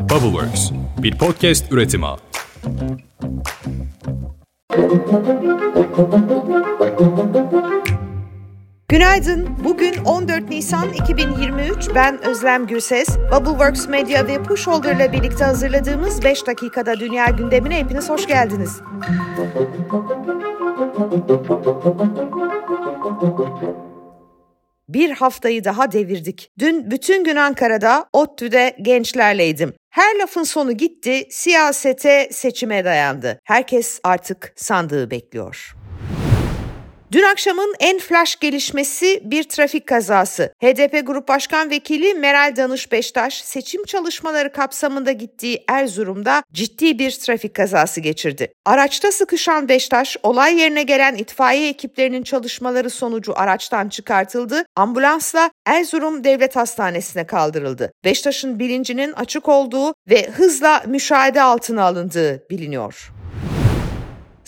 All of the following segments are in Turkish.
Bubbleworks, bir podcast üretimi. Günaydın. Bugün 14 Nisan 2023. Ben Özlem Gürses. Bubbleworks Media ve Pushholder ile birlikte hazırladığımız 5 dakikada dünya gündemine hepiniz hoş geldiniz. Bir haftayı daha devirdik. Dün bütün gün Ankara'da, ODTÜ'de gençlerleydim. Her lafın sonu gitti, siyasete, seçime dayandı. Herkes artık sandığı bekliyor. Dün akşamın en flash gelişmesi bir trafik kazası. HDP Grup Başkan Vekili Meral Danış Beştaş seçim çalışmaları kapsamında gittiği Erzurum'da ciddi bir trafik kazası geçirdi. Araçta sıkışan Beştaş olay yerine gelen itfaiye ekiplerinin çalışmaları sonucu araçtan çıkartıldı. Ambulansla Erzurum Devlet Hastanesi'ne kaldırıldı. Beştaş'ın bilincinin açık olduğu ve hızla müşahede altına alındığı biliniyor.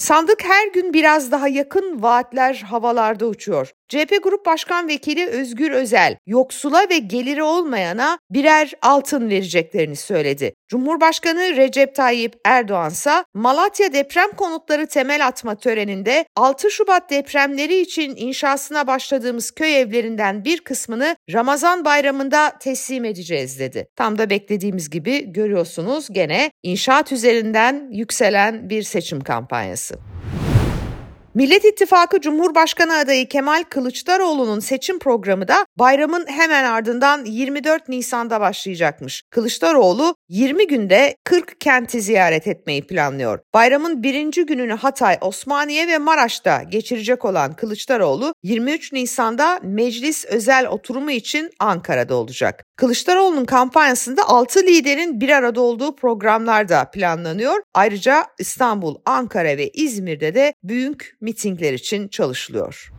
Sandık her gün biraz daha yakın vaatler havalarda uçuyor. CHP Grup Başkan Vekili Özgür Özel, yoksula ve geliri olmayana birer altın vereceklerini söyledi. Cumhurbaşkanı Recep Tayyip Erdoğan ise Malatya deprem konutları temel atma töreninde 6 Şubat depremleri için inşasına başladığımız köy evlerinden bir kısmını Ramazan bayramında teslim edeceğiz dedi. Tam da beklediğimiz gibi görüyorsunuz gene inşaat üzerinden yükselen bir seçim kampanyası. Millet İttifakı Cumhurbaşkanı adayı Kemal Kılıçdaroğlu'nun seçim programı da bayramın hemen ardından 24 Nisan'da başlayacakmış. Kılıçdaroğlu 20 günde 40 kenti ziyaret etmeyi planlıyor. Bayramın birinci gününü Hatay, Osmaniye ve Maraş'ta geçirecek olan Kılıçdaroğlu 23 Nisan'da meclis özel oturumu için Ankara'da olacak. Kılıçdaroğlu'nun kampanyasında 6 liderin bir arada olduğu programlar da planlanıyor. Ayrıca İstanbul, Ankara ve İzmir'de de büyük mitingler için çalışılıyor.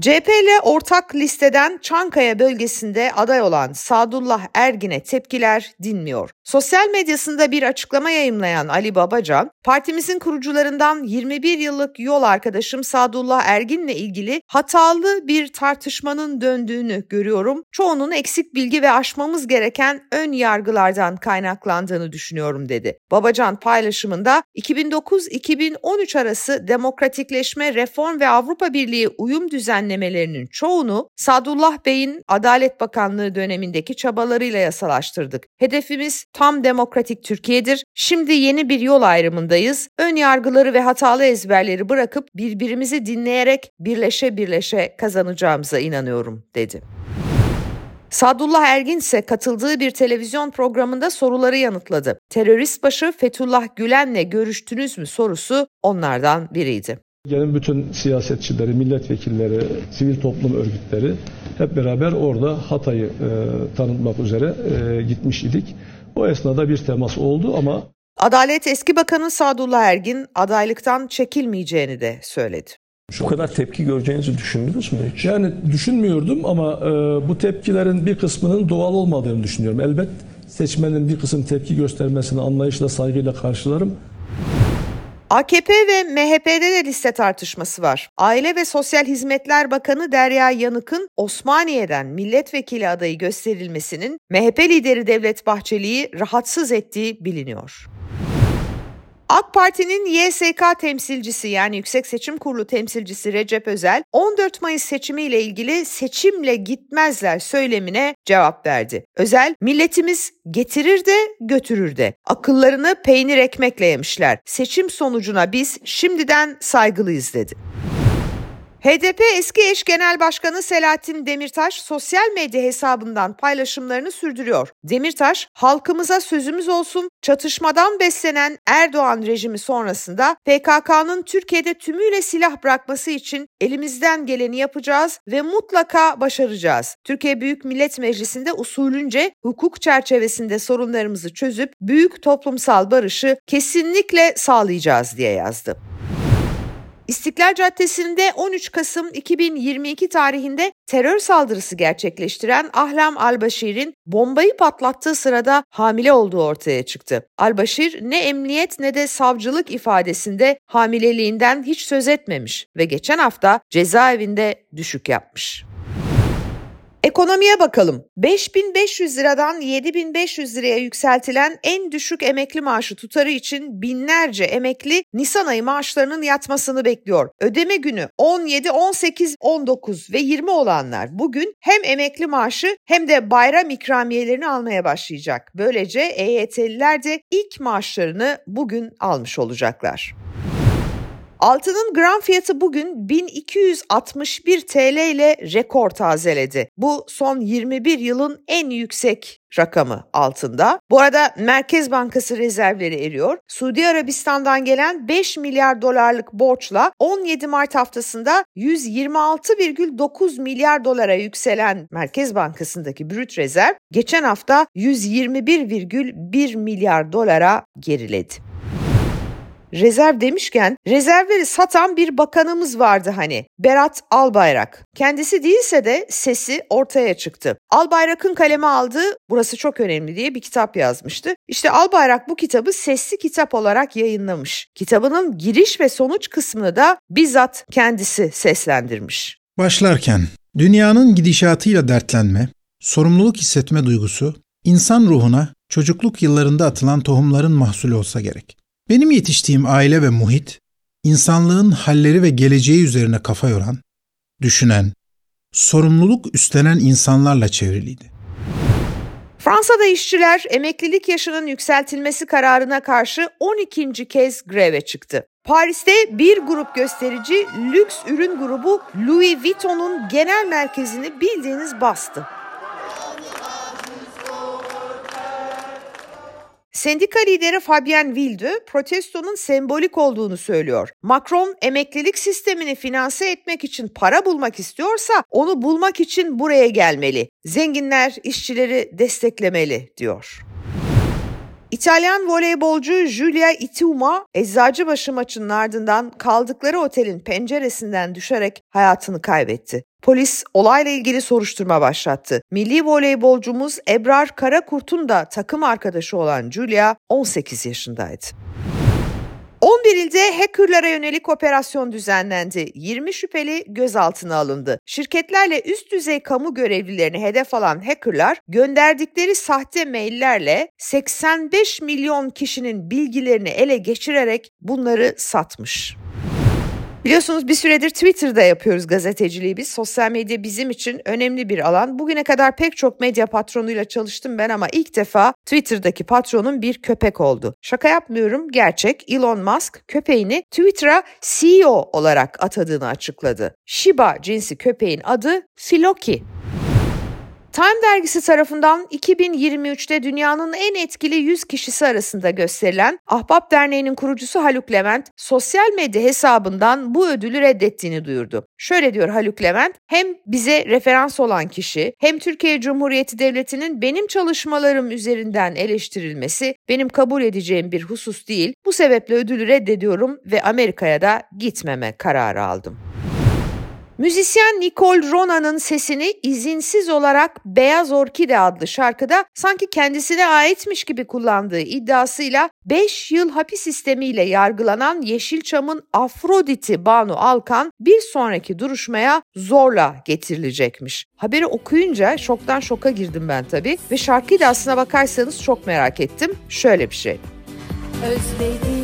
CHP ile ortak listeden Çankaya bölgesinde aday olan Sadullah Ergin'e tepkiler dinmiyor. Sosyal medyasında bir açıklama yayımlayan Ali Babacan, partimizin kurucularından 21 yıllık yol arkadaşım Sadullah Ergin'le ilgili hatalı bir tartışmanın döndüğünü görüyorum. Çoğunun eksik bilgi ve aşmamız gereken ön yargılardan kaynaklandığını düşünüyorum dedi. Babacan paylaşımında 2009-2013 arası demokratikleşme, reform ve Avrupa Birliği uyum düzenlemelerinin çoğunu Sadullah Bey'in Adalet Bakanlığı dönemindeki çabalarıyla yasalaştırdık. Hedefimiz tam demokratik Türkiye'dir. Şimdi yeni bir yol ayrımındayız. Ön yargıları ve hatalı ezberleri bırakıp birbirimizi dinleyerek birleşe birleşe kazanacağımıza inanıyorum dedi. Sadullah Ergin ise katıldığı bir televizyon programında soruları yanıtladı. Terörist başı Fethullah Gülen'le görüştünüz mü sorusu onlardan biriydi. Gelin bütün siyasetçileri, milletvekilleri, sivil toplum örgütleri hep beraber orada Hatay'ı e, tanıtmak üzere e, gitmiş idik. O esnada bir temas oldu ama Adalet Eski Bakanı Sadullah Ergin adaylıktan çekilmeyeceğini de söyledi. Şu kadar tepki göreceğinizi düşündünüz mü hiç? yani düşünmüyordum ama e, bu tepkilerin bir kısmının doğal olmadığını düşünüyorum. Elbet seçmenin bir kısım tepki göstermesini anlayışla, saygıyla karşılarım. AKP ve MHP'de de liste tartışması var. Aile ve Sosyal Hizmetler Bakanı Derya Yanık'ın Osmaniye'den milletvekili adayı gösterilmesinin MHP lideri Devlet Bahçeli'yi rahatsız ettiği biliniyor. AK Parti'nin YSK temsilcisi yani Yüksek Seçim Kurulu temsilcisi Recep Özel 14 Mayıs seçimiyle ilgili seçimle gitmezler söylemine cevap verdi. Özel milletimiz getirir de götürür de akıllarını peynir ekmekle yemişler. Seçim sonucuna biz şimdiden saygılıyız dedi. HDP eski eş genel başkanı Selahattin Demirtaş sosyal medya hesabından paylaşımlarını sürdürüyor. Demirtaş, halkımıza sözümüz olsun, çatışmadan beslenen Erdoğan rejimi sonrasında PKK'nın Türkiye'de tümüyle silah bırakması için elimizden geleni yapacağız ve mutlaka başaracağız. Türkiye Büyük Millet Meclisi'nde usulünce hukuk çerçevesinde sorunlarımızı çözüp büyük toplumsal barışı kesinlikle sağlayacağız diye yazdı. İstiklal Caddesi'nde 13 Kasım 2022 tarihinde terör saldırısı gerçekleştiren Ahlam Albaşir'in bombayı patlattığı sırada hamile olduğu ortaya çıktı. Albaşir ne emniyet ne de savcılık ifadesinde hamileliğinden hiç söz etmemiş ve geçen hafta cezaevinde düşük yapmış. Ekonomiye bakalım. 5500 liradan 7500 liraya yükseltilen en düşük emekli maaşı tutarı için binlerce emekli Nisan ayı maaşlarının yatmasını bekliyor. Ödeme günü 17, 18, 19 ve 20 olanlar bugün hem emekli maaşı hem de bayram ikramiyelerini almaya başlayacak. Böylece EYT'liler de ilk maaşlarını bugün almış olacaklar. Altının gram fiyatı bugün 1261 TL ile rekor tazeledi. Bu son 21 yılın en yüksek rakamı altında. Bu arada Merkez Bankası rezervleri eriyor. Suudi Arabistan'dan gelen 5 milyar dolarlık borçla 17 Mart haftasında 126,9 milyar dolara yükselen Merkez Bankası'ndaki brüt rezerv geçen hafta 121,1 milyar dolara geriledi. Rezerv demişken rezervleri satan bir bakanımız vardı hani Berat Albayrak. Kendisi değilse de sesi ortaya çıktı. Albayrak'ın kaleme aldığı burası çok önemli diye bir kitap yazmıştı. İşte Albayrak bu kitabı sesli kitap olarak yayınlamış. Kitabının giriş ve sonuç kısmını da bizzat kendisi seslendirmiş. Başlarken dünyanın gidişatıyla dertlenme, sorumluluk hissetme duygusu insan ruhuna çocukluk yıllarında atılan tohumların mahsulü olsa gerek. Benim yetiştiğim aile ve muhit, insanlığın halleri ve geleceği üzerine kafa yoran, düşünen, sorumluluk üstlenen insanlarla çevriliydi. Fransa'da işçiler emeklilik yaşının yükseltilmesi kararına karşı 12. kez greve çıktı. Paris'te bir grup gösterici lüks ürün grubu Louis Vuitton'un genel merkezini bildiğiniz bastı. Sendika lideri Fabien Wilde protestonun sembolik olduğunu söylüyor. Macron emeklilik sistemini finanse etmek için para bulmak istiyorsa onu bulmak için buraya gelmeli. Zenginler işçileri desteklemeli diyor. İtalyan voleybolcu Giulia Ituma, Eczacıbaşı maçının ardından kaldıkları otelin penceresinden düşerek hayatını kaybetti. Polis olayla ilgili soruşturma başlattı. Milli voleybolcumuz Ebrar Karakurt'un da takım arkadaşı olan Julia 18 yaşındaydı. 11 ilde hackerlara yönelik operasyon düzenlendi. 20 şüpheli gözaltına alındı. Şirketlerle üst düzey kamu görevlilerini hedef alan hackerlar gönderdikleri sahte maillerle 85 milyon kişinin bilgilerini ele geçirerek bunları satmış. Biliyorsunuz bir süredir Twitter'da yapıyoruz gazeteciliği biz. Sosyal medya bizim için önemli bir alan. Bugüne kadar pek çok medya patronuyla çalıştım ben ama ilk defa Twitter'daki patronum bir köpek oldu. Şaka yapmıyorum gerçek. Elon Musk köpeğini Twitter'a CEO olarak atadığını açıkladı. Shiba cinsi köpeğin adı Filoki. Time dergisi tarafından 2023'te dünyanın en etkili 100 kişisi arasında gösterilen Ahbap Derneği'nin kurucusu Haluk Levent, sosyal medya hesabından bu ödülü reddettiğini duyurdu. Şöyle diyor Haluk Levent, hem bize referans olan kişi hem Türkiye Cumhuriyeti Devleti'nin benim çalışmalarım üzerinden eleştirilmesi benim kabul edeceğim bir husus değil. Bu sebeple ödülü reddediyorum ve Amerika'ya da gitmeme kararı aldım. Müzisyen Nicole Rona'nın sesini izinsiz olarak Beyaz Orkide adlı şarkıda sanki kendisine aitmiş gibi kullandığı iddiasıyla 5 yıl hapis sistemiyle yargılanan Yeşilçam'ın Afrodit'i Banu Alkan bir sonraki duruşmaya zorla getirilecekmiş. Haberi okuyunca şoktan şoka girdim ben tabii ve şarkıyı da aslına bakarsanız çok merak ettim. Şöyle bir şey. Özledim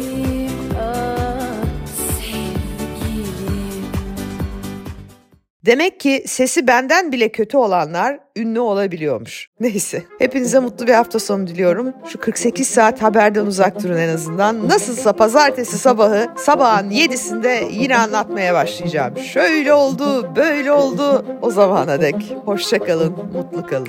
Demek ki sesi benden bile kötü olanlar ünlü olabiliyormuş. Neyse. Hepinize mutlu bir hafta sonu diliyorum. Şu 48 saat haberden uzak durun en azından. Nasılsa pazartesi sabahı sabahın 7'sinde yine anlatmaya başlayacağım. Şöyle oldu, böyle oldu. O zamana dek. Hoşçakalın, mutlu kalın.